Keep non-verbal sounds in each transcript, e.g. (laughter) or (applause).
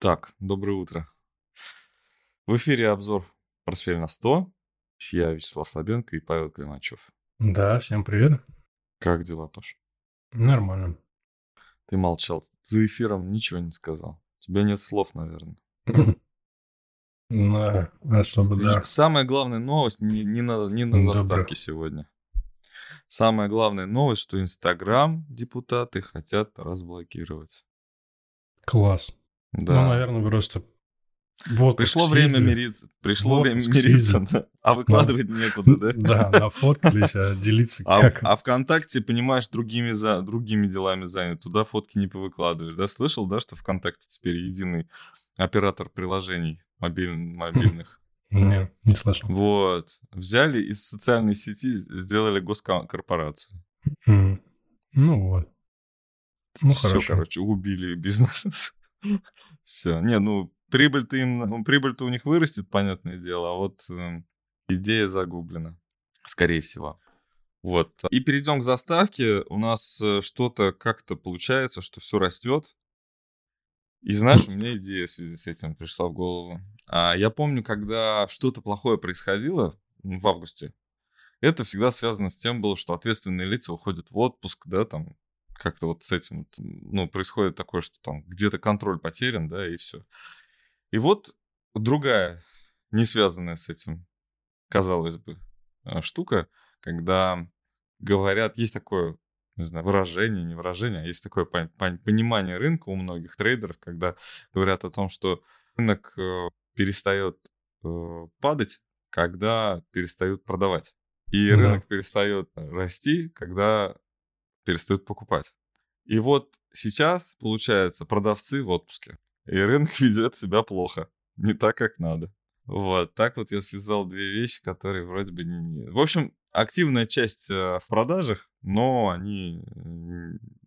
Так, доброе утро. В эфире обзор «Портфель на 100». Я Вячеслав Слабенко и Павел Климачев. Да, всем привет. Как дела, Паш? Нормально. Ты молчал. За эфиром ничего не сказал. У тебя нет слов, наверное. (laughs) Да, особо да. Самая главная новость не, не на, не на заставке сегодня. Самая главная новость, что Инстаграм депутаты хотят разблокировать. Класс. Да. Ну, наверное, просто в отпуск Пришло время мириться. Пришло В время мириться, да. а выкладывать некуда, да? Да, нафоткались, а делиться А, как? а ВКонтакте, понимаешь, другими, за, другими делами занят. Туда фотки не повыкладываешь. Да, слышал, да, что ВКонтакте теперь единый оператор приложений мобиль- мобильных. (laughs) Не, не слышал. Вот. Взяли из социальной сети, сделали госкорпорацию. Ну вот. Ну, Все, хорошо. короче, убили бизнес. Все. Не, ну, прибыль-то им, прибыль-то у них вырастет, понятное дело, а вот эм, идея загублена, скорее всего. Вот. И перейдем к заставке. У нас э, что-то как-то получается, что все растет. И знаешь, у меня идея в связи с этим пришла в голову. А, я помню, когда что-то плохое происходило м, в августе, это всегда связано с тем было, что ответственные лица уходят в отпуск, да, там как-то вот с этим, ну, происходит такое, что там где-то контроль потерян, да, и все. И вот другая, не связанная с этим, казалось бы, э, штука, когда говорят, есть такое, не знаю, выражение, не выражение, а есть такое пон- пон- понимание рынка у многих трейдеров, когда говорят о том, что рынок э, перестает э, падать, когда перестают продавать. И Да. рынок перестает расти, когда перестают покупать. И вот сейчас, получается, продавцы в отпуске. И рынок (laughs) ведет себя плохо. Не так, как надо. Вот, так вот я связал две вещи, которые вроде бы не... В общем, активная часть э, в продажах, но они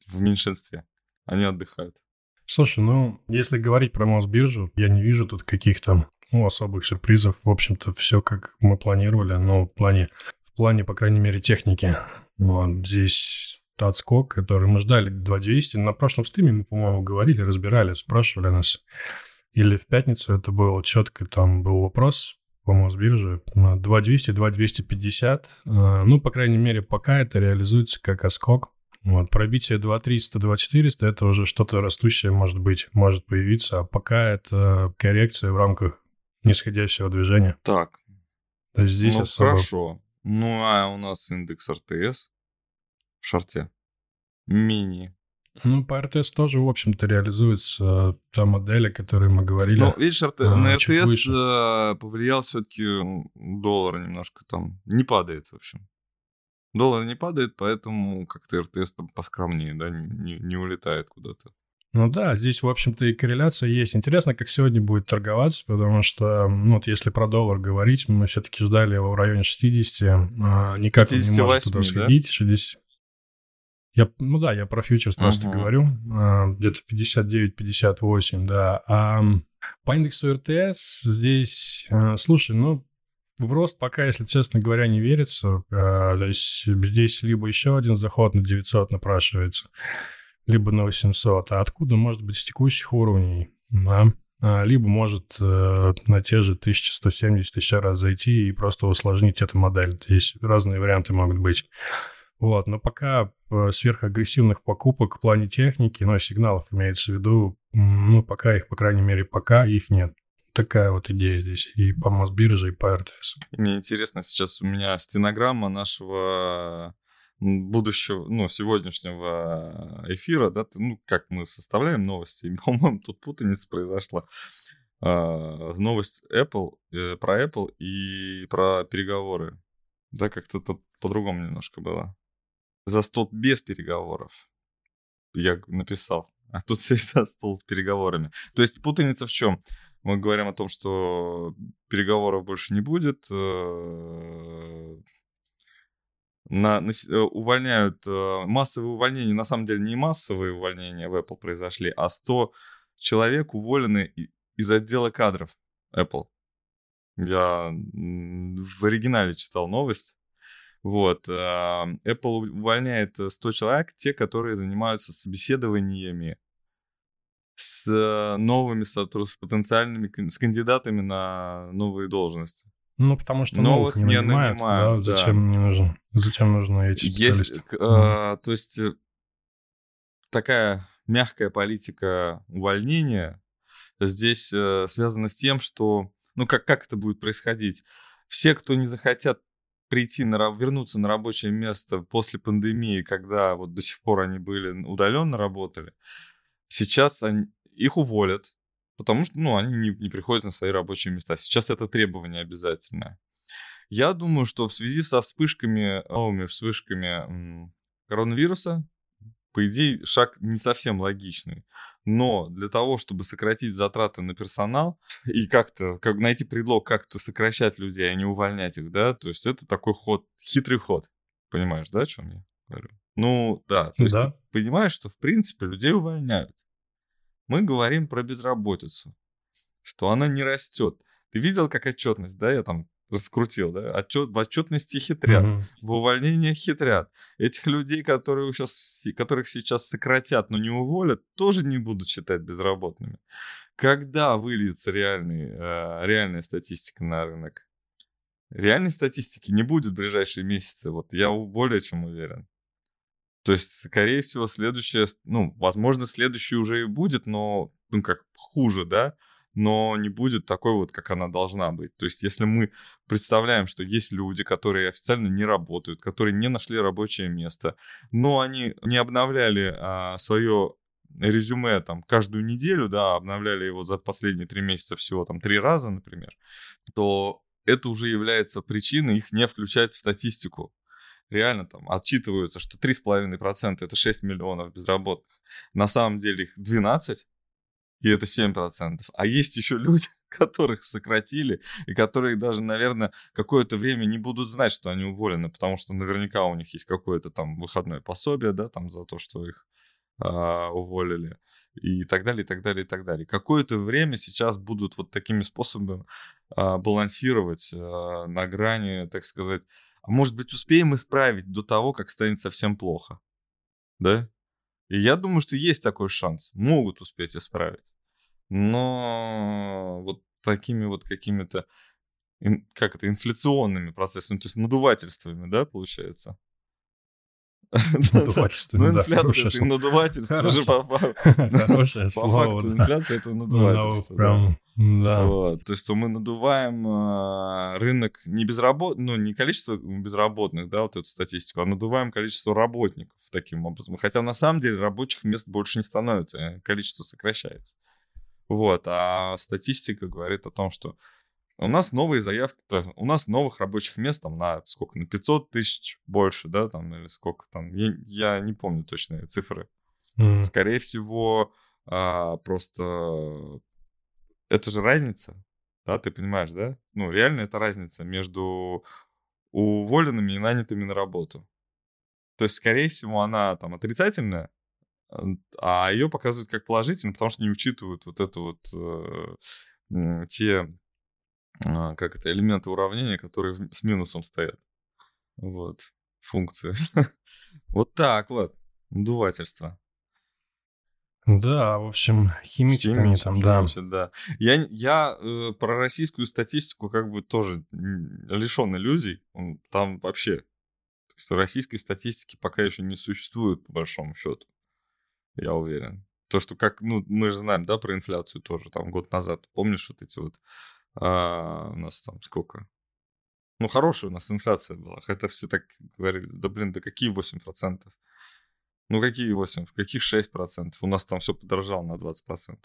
в меньшинстве. Они отдыхают. Слушай, ну, если говорить про Мосбиржу, я не вижу тут каких-то ну, особых сюрпризов. В общем-то, все как мы планировали, но в плане, в плане, по крайней мере, техники. Вот здесь отскок, который мы ждали 2200. На прошлом стриме мы, по-моему, говорили, разбирали, спрашивали нас. Или в пятницу это было четко, там был вопрос по Мосбирже. 2200, 2250. Э, Ну, по крайней мере, пока это реализуется как отскок. Вот, пробитие 2300, 2400 это уже что-то растущее может быть, может появиться, а пока это коррекция в рамках нисходящего движения. Так, То есть здесь ну особо... хорошо. Ну, а у нас индекс РТС в шарте. Мини. Ну, по РТС тоже, в общем-то, реализуется та модель, о которой мы говорили. Ну, видишь, РТ- а, на чуть РТС выше. э, повлиял все-таки доллар немножко там. Не падает, в общем. Доллар не падает, поэтому как-то РТС там поскромнее, да, не, не- улетает куда-то. Ну да, здесь, в общем-то, и корреляция есть. Интересно, как сегодня будет торговаться, потому что, ну, вот если про доллар говорить, мы все-таки ждали его в районе 60, а, никак он не может 58, туда да? сходить. 60. Я, ну да, я про фьючерс просто Мгм. говорю. а, где-то 59-58, да. А по индексу РТС здесь, а, слушай, ну, в рост пока, если честно говоря, не верится. А, то есть здесь либо еще один заход на 900 напрашивается, либо на 800. А откуда может быть с текущих уровней? Да. Либо может э, на те же 1170 еще раз зайти и просто усложнить эту модель. Здесь разные варианты могут быть. Вот, но пока сверхагрессивных покупок в плане техники, ну, сигналов имеется в виду, ну, пока их, по крайней мере, пока их нет. Такая вот идея здесь и по Мосбирже, и по РТС. Мне интересно, сейчас у меня стенограмма нашего будущего, ну, сегодняшнего эфира, да, ну, как мы составляем новости, (laughs) по-моему, тут путаница произошла. А, Новость Apple, э, про Apple и про переговоры. Да, как-то тут по-другому немножко было. За стол без переговоров. Я написал. А тут (laughs) сесть за стол с переговорами. То есть путаница в чем? Мы говорим о том, что переговоров больше не будет. э, На, на э, увольняют э, массовые увольнения. На самом деле не массовые увольнения в Apple произошли, а 100 человек уволены из отдела кадров Apple. Я в оригинале читал новость. Вот. а, Apple увольняет э, 100 человек, те, которые занимаются собеседованиями с э, новыми сотрудниками, с потенциальными, с кандидатами на новые должности. Ну, потому что новых, новых не, не нанимают, нанимают, да? Зачем да. не нужен? Зачем нужны эти специалисты? Есть, э. То есть э, такая мягкая политика увольнения здесь э, связана с тем, что, ну, как, как это будет происходить? Все, кто не захотят прийти, на, вернуться на рабочее место после пандемии, когда вот до сих пор они были удаленно работали, сейчас они, их уволят, потому что, ну, они не, не приходят на свои рабочие места. Сейчас это требование обязательное. Я думаю, что в связи со вспышками, новыми вспышками коронавируса, по идее, шаг не совсем логичный. Но для того, чтобы сократить затраты на персонал (laughs) и как-то как найти предлог, как-то сокращать людей, а не увольнять их, да, то есть это такой ход, хитрый ход. Понимаешь, да, о чем я говорю? Ну, да. То есть да. ты понимаешь, что, в принципе, людей увольняют. Мы говорим про безработицу, что она не растет. Ты видел, как отчетность, да, я там раскрутил, да, Отчет, в отчетности хитрят, mm-hmm. в увольнениях хитрят. Этих людей, которые сейчас, которых сейчас сократят, но не уволят, тоже не будут считать безработными. Когда выльется реальный, э, реальная статистика на рынок? Реальной статистики не будет в ближайшие месяцы, вот я более чем уверен. То есть, скорее всего, следующее, ну, возможно, следующее уже и будет, но, ну, как хуже, да, но не будет такой вот, как она должна быть. То есть, если мы представляем, что есть люди, которые официально не работают, которые не нашли рабочее место, но они не обновляли а, свое резюме там каждую неделю, да, обновляли его за последние три месяца всего там три раза, например, то это уже является причиной их не включать в статистику. Реально там отчитываются, что 3,5% это 6 миллионов безработных. На самом деле их 12, и это 7%. А есть еще люди, (laughs) которых сократили, и которые даже, наверное, какое-то время не будут знать, что они уволены, потому что наверняка у них есть какое-то там выходное пособие, да, там за то, что их а, уволили и так далее, и так далее, и так далее. Какое-то время сейчас будут вот такими способами а, балансировать а, на грани, так сказать, а может быть, успеем исправить до того, как станет совсем плохо, да? И я думаю, что есть такой шанс, могут успеть исправить но вот такими вот какими-то, как это, инфляционными процессами, то есть надувательствами, да, получается? (laughs) Надувательствами, Ну, инфляция — это надувательство же по Хорошее слово. (laughs) По факту инфляция — это надувательство. прям, да. Вот. То есть мы надуваем а, рынок не безработ... ну, не количество безработных, да, вот эту статистику, а надуваем количество работников таким образом. Хотя на самом деле рабочих мест больше не становится, а количество сокращается. Вот, а статистика говорит о том, что у нас новые заявки, то у нас новых рабочих мест там на сколько, на 500 тысяч больше, да, там, или сколько там, я, я не помню точные цифры. Mm. Скорее всего, а, просто это же разница, да, ты понимаешь, да? Ну, реально это разница между уволенными и нанятыми на работу. То есть, скорее всего, она там отрицательная, а ее показывают как положительно, потому что не учитывают вот это вот э, те, э, как это, элементы уравнения, которые с минусом стоят. Вот, функции. (laughs) вот так вот, надувательство. Да, в общем, химичками там, да. Да. Я, я э, про российскую статистику как бы тоже лишен иллюзий. Там вообще, то есть российской статистики пока еще не существует, по большому счету я уверен. То, что как, ну, мы же знаем, да, про инфляцию тоже, там, год назад, помнишь вот эти вот, а, у нас там сколько? Ну, хорошая у нас инфляция была, хотя все так говорили, да, блин, да какие 8%? Ну, какие 8? Каких 6%? У нас там все подорожало на 20%.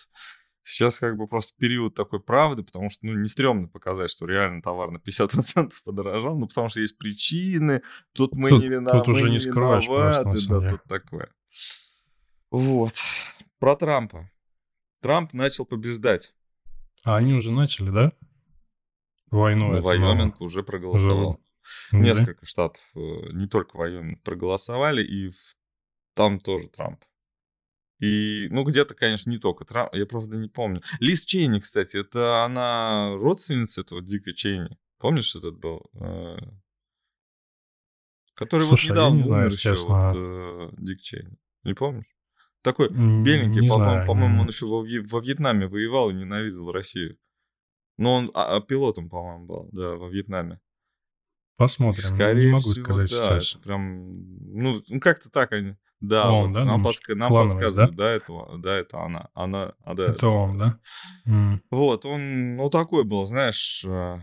Сейчас как бы просто период такой правды, потому что, ну, не стрёмно показать, что реально товар на 50% подорожал, ну, потому что есть причины, тут мы тут, не виноваты, тут уже не, не скроешь виноваты, просто, да, тут такое. Вот. Про Трампа. Трамп начал побеждать. А они уже начали, да? Войну. Ну, Вайоминг уже проголосовал. Уже... Несколько да? штатов, э, не только Вайоминг, проголосовали, и там тоже Трамп. И, ну, где-то, конечно, не только Трамп, я правда не помню. Лиз Чейни, кстати, это она родственница этого Дика Чейни. Помнишь, этот был? Э, который Слушай, вот недавно не знаю, умер честно. еще, вот, Дик Чейни. Не помнишь? Такой беленький, не по-моему, знаю, по-моему, он еще во, во Вьетнаме воевал и ненавидел Россию. Но он а, а, пилотом, по-моему, был, да, во Вьетнаме. Посмотрим. Скорее не могу всего, сказать да, сейчас. это прям, ну, ну, как-то так они, да, Он, вот, да, нам, подска- нам подсказывают, да? это, да, это она, она, а, да, Это он, да? Вот, он, ну, такой был, знаешь, э,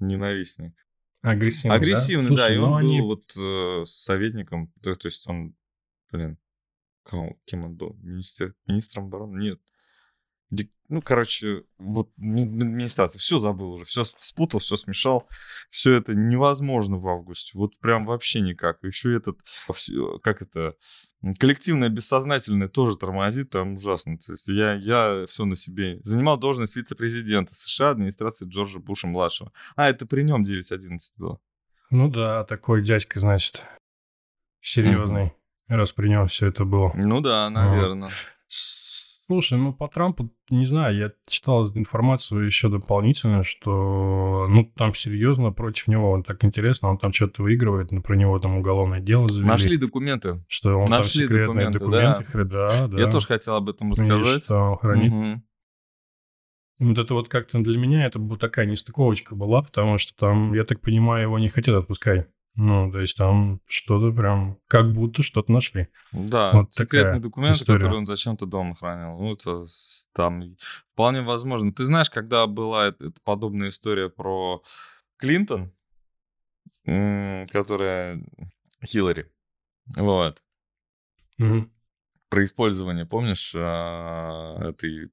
ненавистник. Агрессивный, Агрессивный, да? да, Слушай, и ну он они... был вот э, советником, то, то есть он, блин, кем он был? Министр, министром обороны? Нет. Ну, короче, вот ми- ми- администрация, все забыл уже, все спутал, все смешал, все это невозможно в августе, вот прям вообще никак. Еще этот, как это, коллективное бессознательное тоже тормозит, прям ужасно. То есть я, я все на себе. Занимал должность вице-президента США администрации Джорджа Буша-младшего. А, это при нем 9.11 было. Ну да, такой дядька, значит, серьезный, раз при нем все это было. Ну да, наверное. Слушай, ну по Трампу, не знаю, я читал информацию еще дополнительно, что, ну, там серьезно против него, он так интересно, он там что-то выигрывает, ну, про него там уголовное дело завели. Нашли документы. Что он нашли там секретные документы, документы, да. хрен- да, да. Я тоже хотел об этом И рассказать. что он хранит. И Вот это вот как-то для меня это была такая нестыковочка была, потому что там, я так понимаю, его не хотят отпускать. Ну, то есть там что-то прям, как будто что-то нашли. Да, Вот секретные такая документы, история. которые он зачем-то дома хранил. Ну, это там вполне возможно. Ты знаешь, когда была эта, эта подобная история про Клинтон, которая Хиллари, вот, Мгм. про использование, помнишь, а, этой...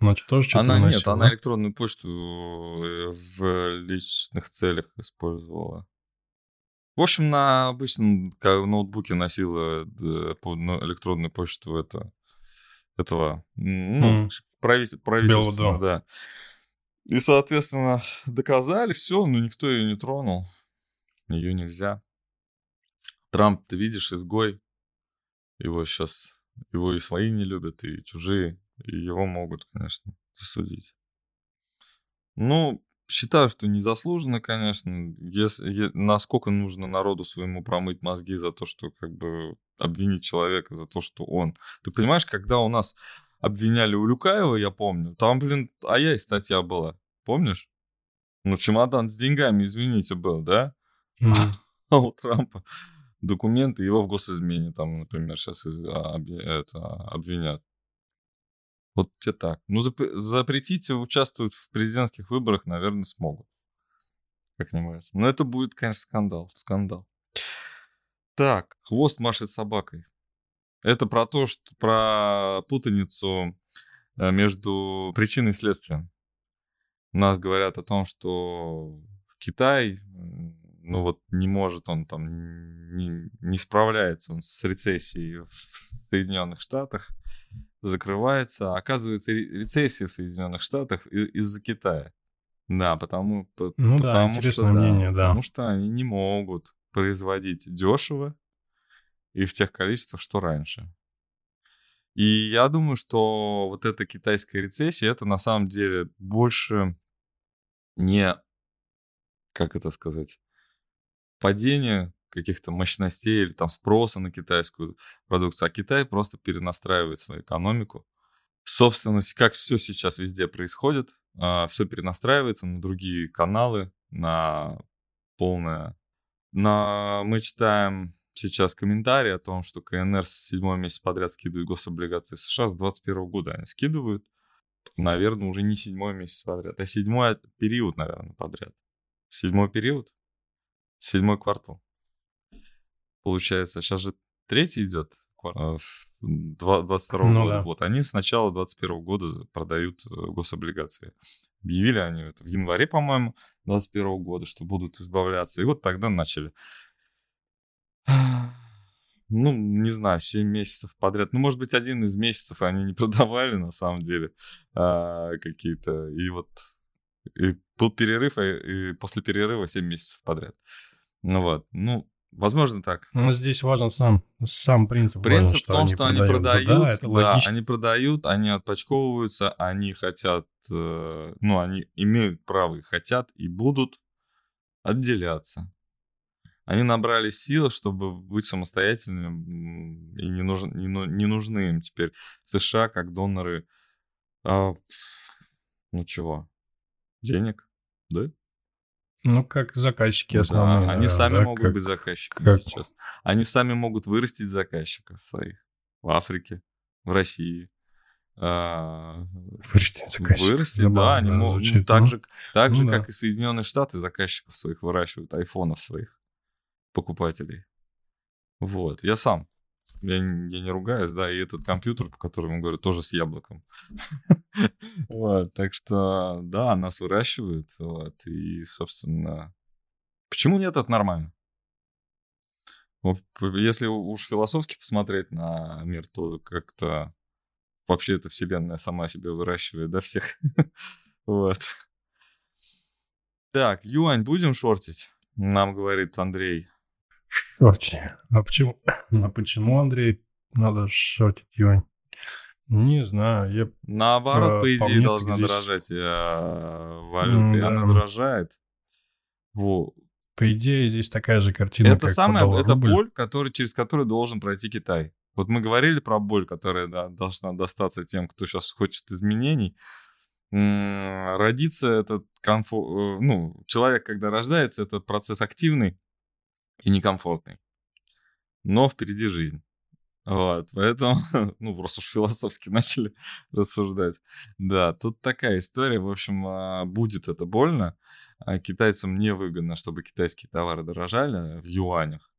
Значит, тоже что-то Она нет, выносил, она да? электронную почту э, в личных целях использовала. В общем, на обычном ноутбуке носила э, ну, электронную почту это, этого ну, ш- правитель, правительства, дома. да. И, соответственно, доказали все, но никто ее не тронул. Ее нельзя. Трамп, ты видишь, изгой. Его сейчас, его и свои не любят, и чужие. И его могут, конечно, засудить. Ну, считаю, что незаслуженно, конечно. Если, насколько нужно народу своему промыть мозги за то, что как бы обвинить человека за то, что он... Ты понимаешь, когда у нас обвиняли Улюкаева, я помню, там, блин, а я и статья была. Помнишь? Ну, чемодан с деньгами, извините, был, да? (laughs) А у Трампа документы, его в госизмене там, например, сейчас это, обвинят. Вот тебе так. Ну, зап- запретить участвовать в президентских выборах, наверное, смогут. Как не. Но это будет, конечно, скандал. Скандал. Так, хвост машет собакой. Это про то, что про путаницу э, между причиной и следствием. У нас говорят о том, что Китай, ну вот не может он там, не, не справляется он с рецессией в Соединенных Штатах, закрывается. Оказывается, ре- рецессия в Соединенных Штатах из-за Китая. Да, потому, по- Ну да, потому интересное что, да, мнение, да. Потому что они не могут производить дешево и в тех количествах, что раньше. И я думаю, что вот эта китайская рецессия, это на самом деле больше не, как это сказать, падение каких-то мощностей или там спроса на китайскую продукцию, а Китай просто перенастраивает свою экономику. Собственность, как все сейчас везде происходит, все перенастраивается на другие каналы, на полное... На... Мы читаем сейчас комментарии о том, что КНР с седьмой месяц подряд скидывает гособлигации США с 21 года. Они скидывают, наверное, уже не седьмой месяц подряд, а седьмой период, наверное, подряд. Седьмой период, седьмой квартал. Получается, сейчас же третий идет, квар- в два- 22 Ну года. да. Вот, они с начала 21 года продают э, гособлигации. Объявили они это в январе, по-моему, 21 года, что будут избавляться. И вот тогда начали. Ну, не знаю, 7 месяцев подряд. Ну, может быть, один из месяцев они не продавали, на самом деле, а, какие-то. И вот и был перерыв, и, и после перерыва 7 месяцев подряд. Ну вот, ну, возможно так. Ну, здесь важен сам, сам принцип. важен, Принцип в том, что они продают, Да, да, это логично. они продают, они отпочковываются, они хотят, э, ну, они имеют право и хотят, и будут отделяться. Они набрали сил, чтобы быть самостоятельными, и не, нужен, не, не нужны им теперь США как доноры, а, ну чего, денег, да? Ну, как заказчики основные. Да, они сами да, могут как, быть заказчиками как... сейчас. Они сами могут вырастить заказчиков своих в Африке, в России. А, вырастить заказчиков. Вырастить, Забавно, да. Они могут, ну, так ну, же, так ну, же да. как и Соединенные Штаты заказчиков своих выращивают, айфонов своих покупателей. Вот. Я сам. Я, я не ругаюсь, да, и этот компьютер, по которому говорю, тоже с яблоком. (laughs) Вот, так что, да, нас выращивают, вот, и, собственно, почему нет, это нормально. Если уж философски посмотреть на мир, то как-то вообще эта вселенная сама себя выращивает, да, всех. (laughs) Вот. Так, юань будем шортить? Нам говорит Андрей. Шортить. А почему, (clears throat) а почему, Андрей, надо шортить юань? Не знаю, я... Наоборот, э, по по идее, мне, должна здесь- дорожать э, валюта, и она да. дорожает. Во. По идее, здесь такая же картина, Это как самая, по это доллар-рубль. боль, который, через которую должен пройти Китай. Вот мы говорили про боль, которая да, должна достаться тем, кто сейчас хочет изменений. Родиться этот комфо- э, ну, человек, когда рождается, это процесс активный и некомфортный. Но впереди жизнь. Вот, поэтому, (laughs) ну, просто уж философски (laughs) начали рассуждать. Да, тут такая история, в общем, а, будет это больно. А Китайцам невыгодно, чтобы китайские товары дорожали в юанях.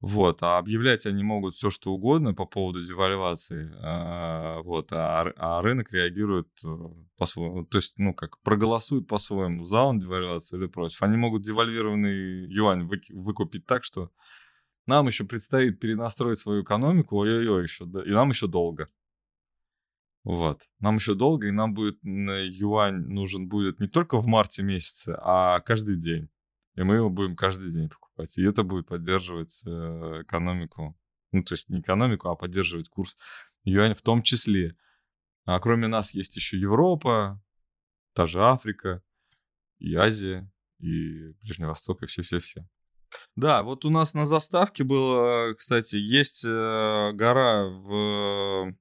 Вот, а объявлять они могут все, что угодно по поводу девальвации. а, Вот, а, рынок реагирует э, по-своему. То есть, ну, как проголосует по-своему, за он девальвацию или против. Они могут девальвированный юань выкупить так, что нам еще предстоит перенастроить свою экономику, ой-ой-ой, еще, и нам еще долго. Вот. Нам еще долго, и нам будет м, юань нужен будет не только в марте месяце, а каждый день. И мы его будем каждый день покупать. И это будет поддерживать э, экономику. Ну, то есть не экономику, а поддерживать курс юаня в том числе. А кроме нас есть еще Европа, та же Африка, и Азия, и Ближний Восток, и все-все-все. Да, вот у нас на заставке было, кстати, есть э, гора в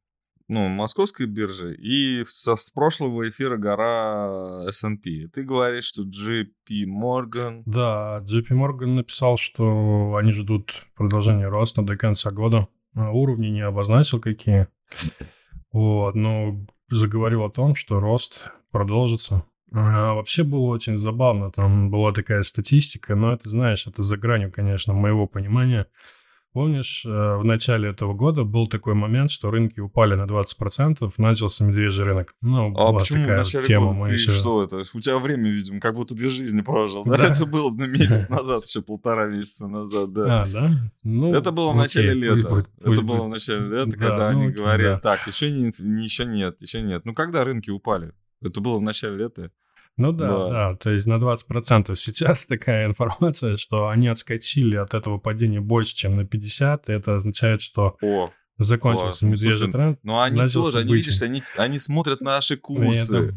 ну, московской бирже и со, с прошлого эфира гора S&P. Ты говоришь, что JP Morgan... Да, JP Morgan написал, что они ждут продолжения роста до конца года. А, Уровни не обозначил какие. Вот, но заговорил о том, что рост продолжится. А, вообще было очень забавно. Там была такая статистика, но это, знаешь, это за гранью, конечно, моего понимания. Помнишь, э, в начале этого года был такой момент, что рынки упали на 20%, начался медвежий рынок. Ну, А была почему в такая начале тема. года ты еще- что это? У тебя время, видимо, как будто две жизни прожил. Да, Да. это было ну, месяц (laughs) назад, еще полтора месяца назад, да. А, да? Ну, Это было в окей, начале пусть лета. Это пусть было будет. в начале лета, Да, когда ну они окей, говорили, да. так, еще, не- еще нет, еще нет. Ну, когда рынки упали? Это было в начале лета. Ну да, Да. да, то есть на 20%. Сейчас (laughs) такая информация, что они отскочили от этого падения больше, чем на 50%. и Это означает, что О, закончился Классно. медвежий Слушай, тренд. но они тоже, они, видишь, они, они смотрят наши курсы. это-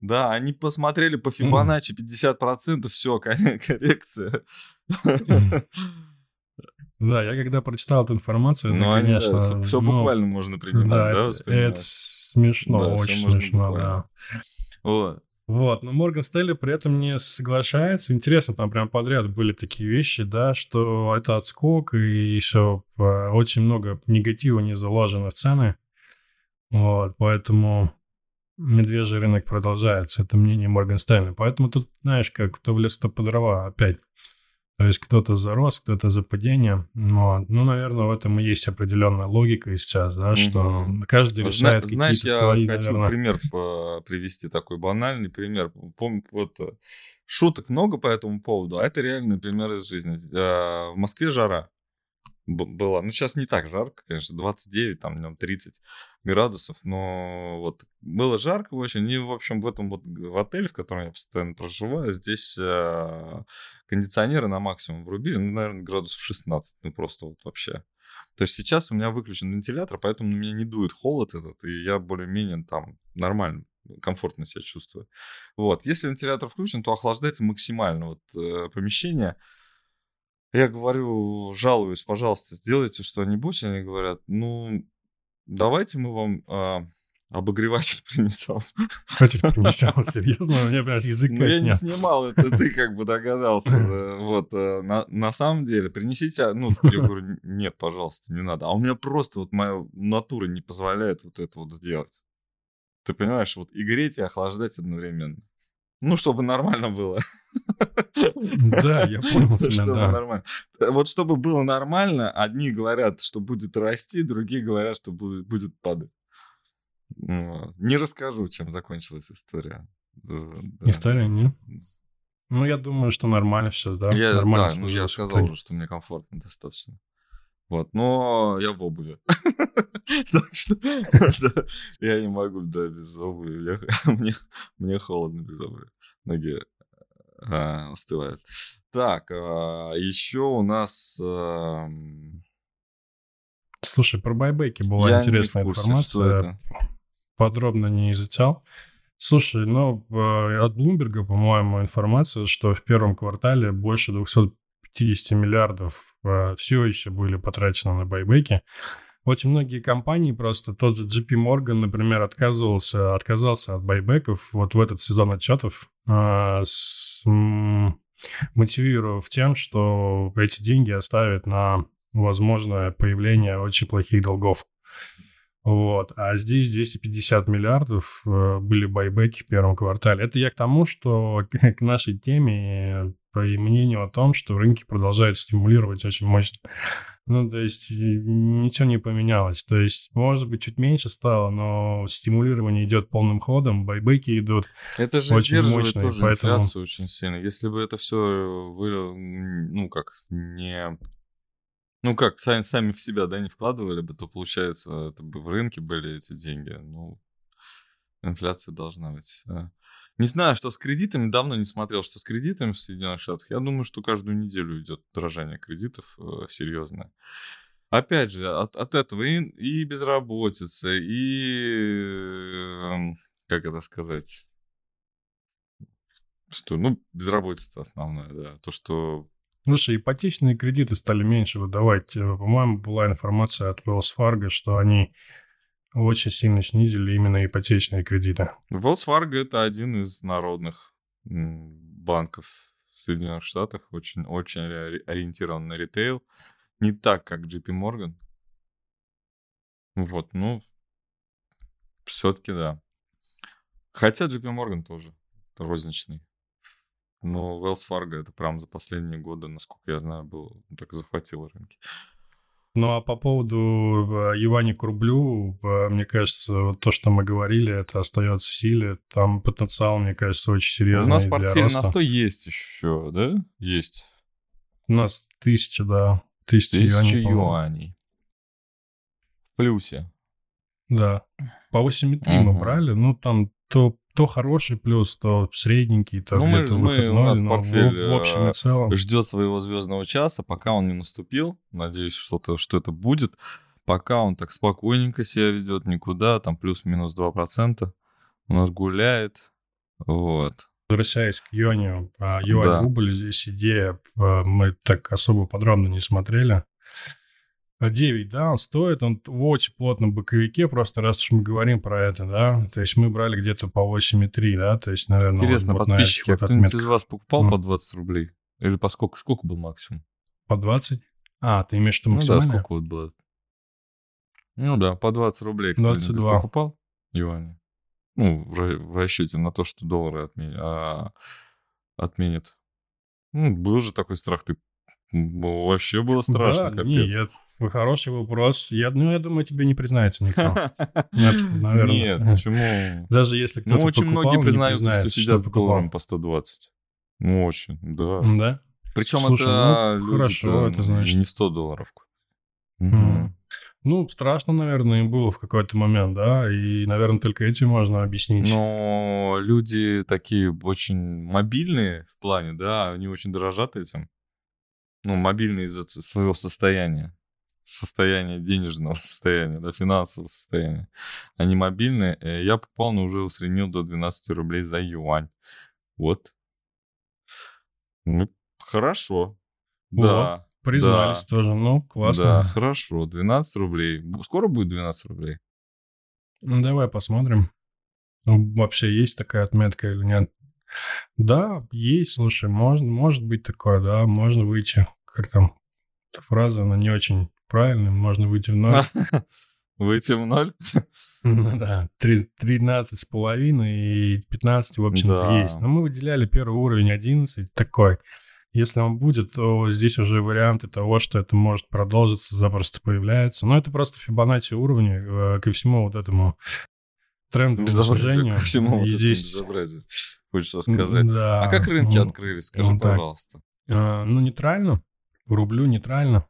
Да, они посмотрели по Фибоначчи 50%, все, (laughs) коррекция. Да, я когда прочитал эту информацию, это, Ну, они, конечно... все ну, буквально можно принимать, Да, да, это, это смешно, Да, очень смешно, буквально. да. Вот. Вот, но Морган Стелли при этом не соглашается. Интересно, там прям подряд были такие вещи, да, что это отскок, и еще э, очень много негатива не заложено в цены. Вот, поэтому медвежий рынок продолжается. Это мнение Морган Стэнли. Поэтому тут, знаешь, как кто в лес, то по дрова опять. То есть кто-то за рост, кто-то за падение. Но, ну, наверное, в этом и есть определенная логика сейчас, да, что Мгм. каждый Зна- решает Знаешь, какие-то я свои, хочу наверное... пример по- привести такой банальный пример. Помню, вот э, шуток много по этому поводу, а это реальный пример из жизни. Э, В Москве жара была. Ну, сейчас не так жарко, конечно, 29, там, днем 30 градусов, но вот было жарко очень. И, в общем, в этом вот в отеле, в котором я постоянно проживаю, здесь э, кондиционеры на максимум врубили, ну, наверное, градусов 16, ну, просто вот вообще. То есть сейчас у меня выключен вентилятор, поэтому на меня не дует холод этот, и я более-менее там нормально, комфортно себя чувствую. Вот. Если вентилятор включен, то охлаждается максимально вот, э, помещение. Я говорю, жалуюсь, пожалуйста, сделайте что-нибудь. Они говорят, ну, давайте мы вам а, обогреватель (laughs) принесем. Хоть принесем, серьезно, у меня прям язык Ну, я не снимал, это ты как бы догадался. Вот, э, на, на самом деле, принесите, а, ну, я говорю, нет, пожалуйста, не надо. А у меня просто вот моя натура не позволяет вот это вот сделать. Ты понимаешь, вот и греть, и охлаждать одновременно. Ну, чтобы нормально было. Да, я понял (laughs) тебя, Чтобы да. нормально. Э, Вот чтобы было нормально, одни говорят, что будет расти, другие говорят, что будет, будет падать. Вот. Не расскажу, чем закончилась история. Э, да. История, нет? Ну, я думаю, что нормально все, да? Я, нормально да, ну, я сказал уже, что мне комфортно достаточно. Вот, но я в обуви. (laughs) Так что я не могу, да, без обуви. (laughs) Мне, холодно без обуви. Ноги а, остывают. Так, еще у нас... Слушай, про байбеки была интересная информация. Подробно не изучал. Слушай, ну, э, от Bloomberg, по-моему, информация, что в первом квартале больше 250 миллиардов э, все еще были потрачены на байбеки. Очень многие компании, просто тот же JP Morgan, например, отказывался, отказался от байбеков вот в этот сезон отчетов, э, с, мотивировав тем, что эти деньги оставят на возможное появление очень плохих долгов. Вот. А здесь 250 миллиардов э, были байбеки в первом квартале. Это я к тому, что (laughs) к нашей теме, по мнению о том, что рынки продолжают стимулировать очень мощно. Ну, то есть ничего не поменялось. То есть, может быть, чуть меньше стало, но стимулирование идет полным ходом, байбеки идут. Это же Очень сдерживает мощные, тоже поэтому- инфляцию очень сильно. Если бы это все вы, ну как, не... Ну как, сами, сами в себя, да, не вкладывали бы, то, получается, это бы в рынке были эти деньги. Ну, инфляция должна быть. Не знаю, что с кредитами, давно не смотрел, что с кредитами в Соединенных Штатах. Я думаю, что каждую неделю идет дорожание кредитов э, серьезное. Опять же, от, от этого и, и безработица, и, э, как это сказать, что, ну, безработица основная, да. То, что Слушай, ипотечные кредиты стали меньше выдавать. Э, По-моему, была информация от Wells Fargo, что они очень сильно снизили именно ипотечные кредиты. Wells Fargo это один из народных банков в Соединенных Штатах, очень, очень ори- ориентирован на ритейл. Не так, как JP Morgan. Вот, ну, все-таки да. Хотя JP Morgan тоже розничный. Но Wells Fargo это прям за последние годы, насколько я знаю, был так захватил рынки. Ну а по поводу э, юаня к рублю, э, мне кажется, вот то, что мы говорили, это остается в силе. Там потенциал, мне кажется, очень У серьезный нас для портфель роста. на 100 есть еще, да? Есть. У нас тысяча, да, тысяча, Тысяча юаней, юаней. В плюсе. Да. По 8,3 мы Мгм. брали. Ну, там то, то хороший плюс, то средненький, то Ну, мы- где-то мы- у выходной. нас но в- портфель, в, общем и э, целом. Ждет своего звездного часа, пока он не наступил. Надеюсь, что-то, что это будет. Пока он так спокойненько себя ведет, никуда, там плюс-минус 2%. У нас гуляет. Вот. Возвращаясь к юаню, а Да. юань-рубль, здесь идея, а, мы так особо подробно не смотрели. А 9, да, он стоит, он в очень плотном боковике, просто раз уж мы говорим про это, да, то есть мы брали где-то по 8,3, да, то есть, наверное, Интересно, вот, подписчики, а вот кто-нибудь из вас покупал Ну. по 20 рублей? Или по сколько? Сколько был максимум? По 20? А, ты имеешь в виду Ну да, максимально? сколько вот было? Ну да, по 20 рублей. кто-нибудь 22. покупал юани? Ну, в, ра- в расчете на то, что доллары отменят. а, отменят. Ну, был же такой страх. Ты вообще было страшно, да, капец. не, я- хороший вопрос. Я, ну, я думаю, тебе не признается никто. (laughs) Нет, наверное. Нет, (laughs) почему? Даже если кто-то Ну, очень покупал, многие не признаются, что признается, сидят с покупал. долларом по 120. Ну, очень, да. Да? Причем Слушай, это ну, хорошо, это значит. не 100 долларов. Мгм. Ну, страшно, наверное, им было в какой-то момент, да, и, наверное, только этим можно объяснить. Но люди такие очень мобильные в плане, да, они очень дорожат этим. Ну, мобильные из-за своего состояния. Состояния денежного (laughs) состояния, да, финансового состояния. Они мобильные. Э, Я попал, но уже усреднил до 12 рублей за юань. Вот. Ну, хорошо. Да. Признались Да. тоже. Ну, классно. Да, хорошо. 12 рублей. Скоро будет 12 рублей. Ну, давай посмотрим. Ну, Вообще есть такая отметка или нет? Да, есть, слушай, можно, может быть такое, да, можно выйти. Как там эта фраза, она не очень правильная, можно выйти в ноль. (laughs) Выйти в ноль? (laughs) Ну да, три- 13 с половиной и 15, в общем-то, Да. есть. Но мы выделяли первый уровень 11, такой. Если он будет, то здесь уже варианты того, что это может продолжиться, запросто появляется. Но это просто Фибоначчи уровни э, ко всему вот этому тренду Безобразие снижению. ко всему вот И этому здесь... безобразию, хочется сказать. Да. А как рынки ну, открылись, скажи, ну, пожалуйста. А, Ну, нейтрально. К рублю нейтрально.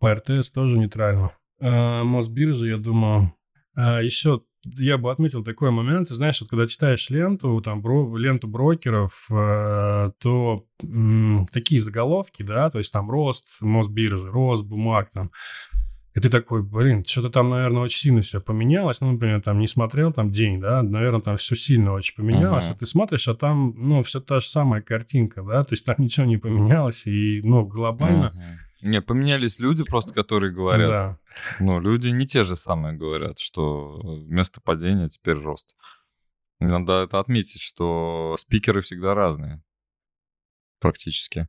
По РТС тоже нейтрально. А, Мосбиржа, я думаю... еще я бы отметил такой момент. Ты знаешь, вот когда читаешь ленту, там, бро- ленту брокеров, э, то м, такие заголовки, да, то есть там рост Мосбиржи, рост бумаг там. И ты такой, блин, что-то там, наверное, очень сильно все поменялось. Ну, например, там не смотрел там день, да, наверное, там все сильно очень поменялось. Мгм. А ты смотришь, а там, ну, все та же самая картинка, да, то есть там ничего не поменялось, и, ну, глобально... Мгм. Не, поменялись люди просто, которые говорят. Да. Ну, люди не те же самые говорят, что вместо падения теперь рост. Надо это отметить, что спикеры всегда разные. Практически.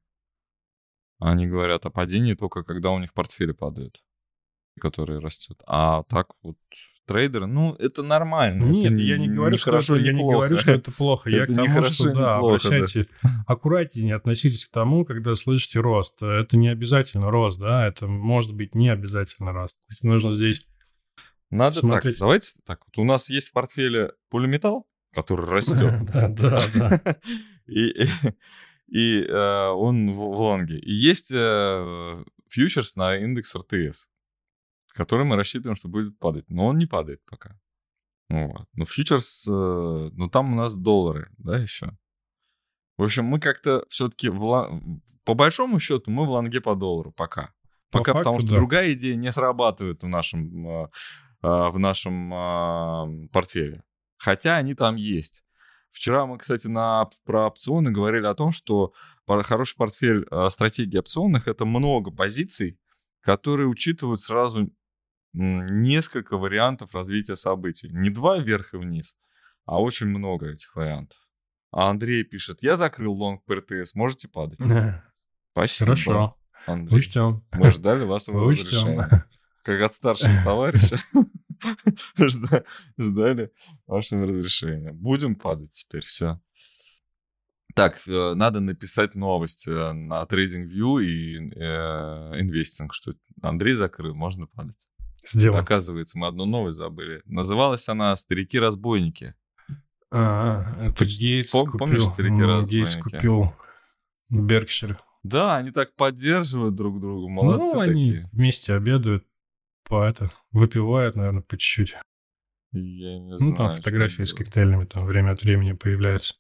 Они говорят о падении только когда у них портфели падают, которые растет. А так вот трейдеры, ну, это нормально. Нет, это я не говорю, что хорошо, это, я не плохо. говорю, что это плохо. Я Это к тому, хорошо, что да, плохо, да. обращайте аккуратнее относитесь к тому, когда слышите рост. Это не обязательно рост, да, это может быть не обязательно рост. Нужно здесь Надо смотреть. так, давайте так. Вот у нас есть в портфеле полиметалл, который растет. (laughs) Да, да, да. (laughs) И, э, он в, в лонге. И есть э, фьючерс на индекс РТС, который мы рассчитываем, что будет падать. Но он не падает пока. Вот. Но фьючерс, э, ну там у нас доллары, да, еще. В общем, мы как-то все-таки, по большому счету, мы в лонге по доллару пока. По Пока, потому факту, что да. другая идея не срабатывает в нашем, э, э, в нашем портфеле. Хотя они там есть. Вчера мы, кстати, на, про опционы говорили о том, что хороший портфель стратегии опционных — это много позиций, которые учитывают сразу несколько вариантов развития событий. Не два вверх и вниз, а очень много этих вариантов. А Андрей пишет, я закрыл лонг по РТС, можете падать. Спасибо. Хорошо. Андрей. Учтем. Мы ждали Учтем. разрешения. Как от старшего (laughs) товарища (laughs) жда- ждали вашего разрешения. Будем падать теперь, все. Так, э, надо написать новость э, на TradingView и э, Investing, что Андрей закрыл, можно падать. Сделаем. Оказывается, мы одну новость забыли. Называлась она «Старики-разбойники». А, это Ты Гейтс пом- купил. помнишь старики м, Гейтс купил Беркшир. Да, они так поддерживают друг друга, молодцы ну, они такие. вместе обедают, по это, выпивают, наверное, по чуть-чуть. Я не Ну, знаю, там фотографии с коктейлями там время от времени появляются.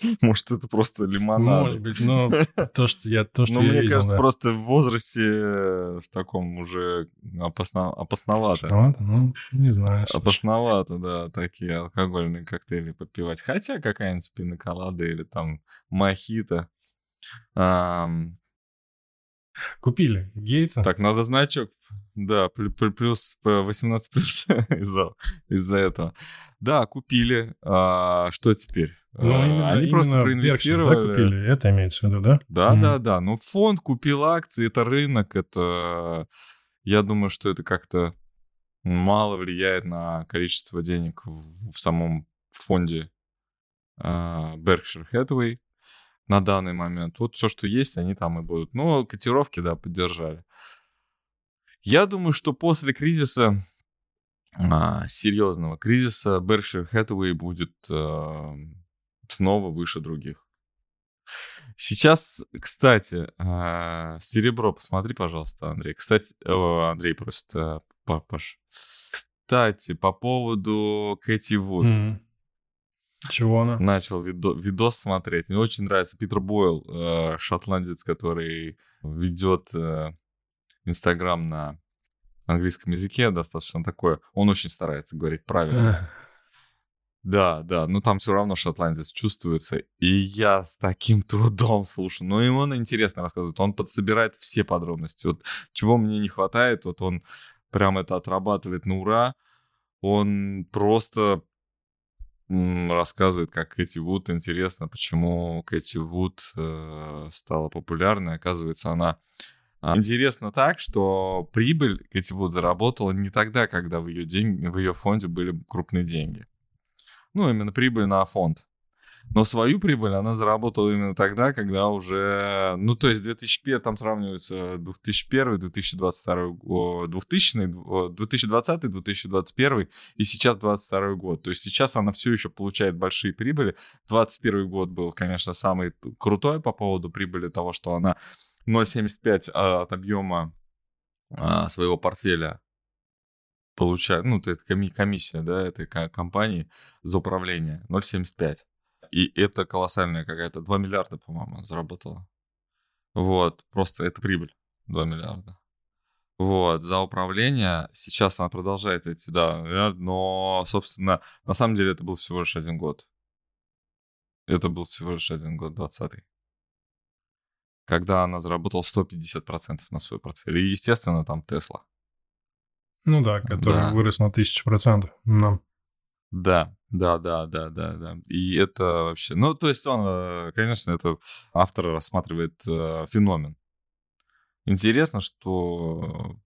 (laughs) Может, это просто лимонад. Может быть, но то, что я, то, что Ну, я мне видел, кажется, да. просто в возрасте э, в таком уже опасно- опасновато. Опасновато? Ну, не знаю. слушай. Опасновато, да, такие алкогольные коктейли попивать. Хотя какая-нибудь пиноколада или там мохито. Купили Гейтса. так, надо значок. Да, плю- плю- плюс по 18 плюс (laughs) из-за из этого. Да, купили. А, что теперь? Ну, А, именно, Они просто именно Беркшир, да, проинвестировали. купили? Это имеется в виду, да? Да, Мгм. да, да. Ну, фонд купил акции, это рынок, это... Я думаю, что это как-то мало влияет на количество денег в, в самом фонде а, Berkshire Hathaway на данный момент. Вот все, что есть, они там и будут. Ну, котировки, да, поддержали. Я думаю, что после кризиса, а, серьезного кризиса, Berkshire Hathaway будет а, снова выше других. Сейчас, кстати, а, серебро, посмотри, пожалуйста, Андрей. Кстати, о, Андрей просит, а, па- Паш. Кстати, по поводу Кэти Вуд. Мгм. Чего она? Начал видо- видос смотреть. Мне очень нравится Питер Бойл, э, шотландец, который ведет э, Инстаграм на английском языке, достаточно такое. Он очень старается говорить правильно. Да, да, но там все равно шотландец чувствуется. И я с таким трудом слушаю. Но ему он интересно рассказывает. Он подсобирает все подробности. Вот чего мне не хватает, вот он прям это отрабатывает на ура. Он просто рассказывает, как Кэти Вуд. Интересно, почему Кэти Вуд э, стала популярной. Оказывается, она а, интересно так, что прибыль Кэти Вуд заработала не тогда, когда в ее, день, в ее фонде были крупные деньги. Ну, именно прибыль на фонд. Но свою прибыль она заработала именно тогда, когда уже, ну, то есть 2001, там сравнивается 2001, 2022, 2000, 2020, 2021 и сейчас 2022 год. То есть сейчас она все еще получает большие прибыли. 2021 год был, конечно, самый крутой по поводу прибыли того, что она 0,75 от объема а, своего портфеля получает, ну, это комиссия, да, этой компании за управление 0,75. И это колоссальная какая-то, 2 миллиарда, по-моему, заработала. Вот, просто это прибыль, 2 миллиарда. Вот, за управление сейчас она продолжает идти, да, но, собственно, на самом деле это был всего лишь один год. Это был всего лишь один год, 20 когда она заработала 150% на свой портфель. И, естественно, там Тесла. Ну да, который да. вырос на тысячу процентов. Но... Да, да, да, да, да, да. И это вообще... Ну, то есть он, э, конечно, это автор рассматривает э, феномен. Интересно, что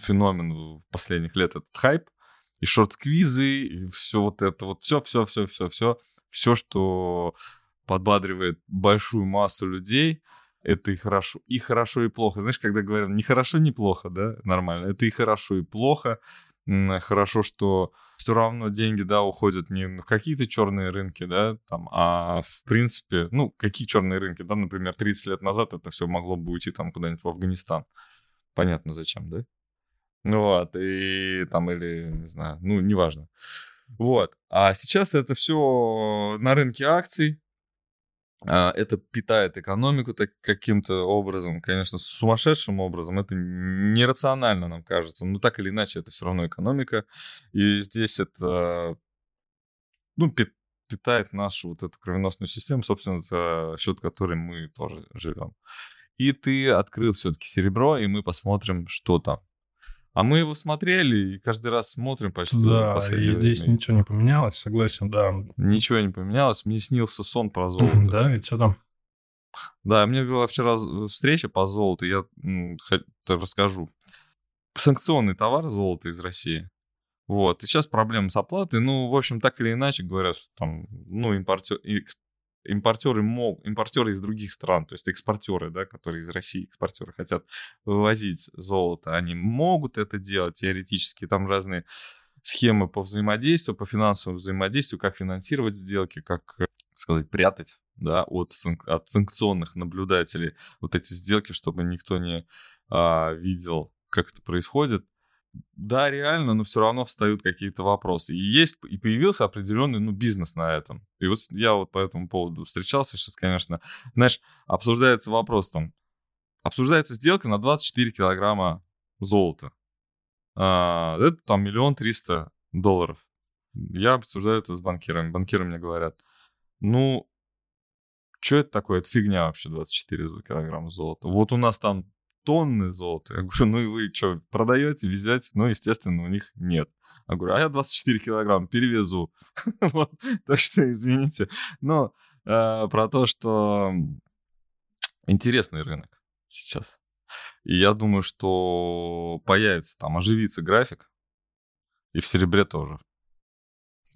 феномен последних лет этот хайп, и шорт-сквизы, и все вот это вот, все, все, все, все, все, все, что подбадривает большую массу людей, это и хорошо, и хорошо, и плохо. Знаешь, когда говорят, не хорошо, не плохо, да, нормально, это и хорошо, и плохо. Хорошо, что все равно деньги, да, уходят не в какие-то черные рынки, да, там, а в принципе, ну, какие черные рынки, да, например, 30 лет назад это все могло бы уйти там куда-нибудь в Афганистан. Понятно, зачем, да? Ну вот, и там, или, не знаю, ну, неважно. Вот. А сейчас это все на рынке акций, это питает экономику так, каким-то образом, конечно, сумасшедшим образом. Это нерационально, нам кажется. Но так или иначе, это все равно экономика. И здесь это ну, питает нашу вот эту кровеносную систему, собственно, за счет которой мы тоже живем. И ты открыл все-таки серебро, и мы посмотрим, что там. А мы его смотрели и каждый раз смотрим почти. Да, и здесь ничего не поменялось, согласен, да. Ничего не поменялось. Мне снился сон про золото. Да, и что там? Да, мне была вчера встреча по золоту, я расскажу. Санкционный товар золото из России. Вот, и сейчас проблемы с оплатой. Ну, в общем, так или иначе говорят, что там, ну, импортер, импортеры, мог, импортеры из других стран, то есть экспортеры, да, которые из России, экспортеры хотят вывозить золото, они могут это делать теоретически, там разные схемы по взаимодействию, по финансовому взаимодействию, как финансировать сделки, как, сказать, прятать, да, от, от санкционных наблюдателей вот эти сделки, чтобы никто не а, видел, как это происходит да, реально, но все равно встают какие-то вопросы. И есть, и появился определенный, ну, бизнес на этом. И вот я вот по этому поводу встречался сейчас, конечно, знаешь, обсуждается вопрос там, обсуждается сделка на 24 килограмма золота. А, это там миллион триста долларов. Я обсуждаю это с банкирами. Банкиры мне говорят, ну, что это такое? Это фигня вообще 24 килограмма золота. Вот у нас там тонны золота. Я говорю, ну и вы что, продаете, везете? Ну, естественно, у них нет. Я говорю, а я 24 килограмма перевезу. (laughs) Так что, извините. Но э, про то, что интересный рынок сейчас. И я думаю, что появится там, оживится график. И в серебре тоже.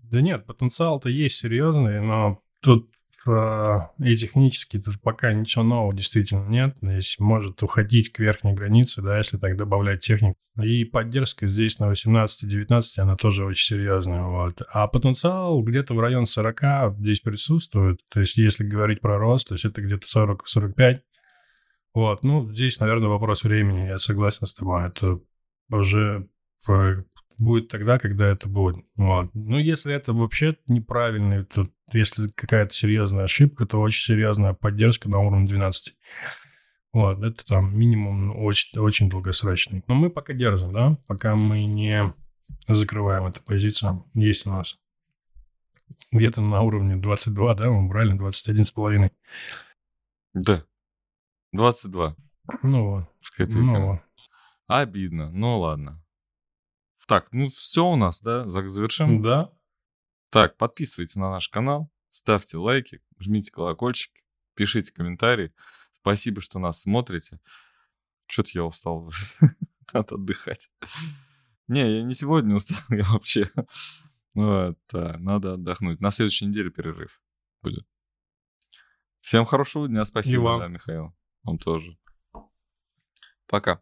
Да нет, потенциал-то есть серьезный, но тут и технически тут пока ничего нового действительно нет. Здесь может уходить к верхней границе, да, если так добавлять технику. И поддержка здесь на 18-19, она тоже очень серьезная. Вот. А потенциал где-то в район 40 здесь присутствует. То есть если говорить про рост, то есть это где-то 40-45. Вот, ну, здесь, наверное, вопрос времени, я согласен с тобой. Это уже будет тогда, когда это будет. Вот. Ну, если это вообще неправильный, то если какая-то серьезная ошибка, то очень серьезная поддержка на уровне 12. Вот, это там минимум очень, очень долгосрочный. Но мы пока держим, да, пока мы не закрываем эту позицию. Есть у нас. где-то на уровне 22, да, мы брали 21,5. Да. 22. Ну вот. Ну вот. Обидно. Ну ладно. Так, ну все у нас, да? За- Завершим? Да. Так, подписывайтесь на наш канал, ставьте лайки, жмите колокольчик, пишите комментарии. Спасибо, что нас смотрите. Что-то я устал. (laughs) Надо отдыхать. Не, я не сегодня устал, (laughs) я вообще... Вот, да, надо отдохнуть. На следующей неделе перерыв будет. Всем хорошего дня, спасибо, да, Михаил. Вам тоже. Пока.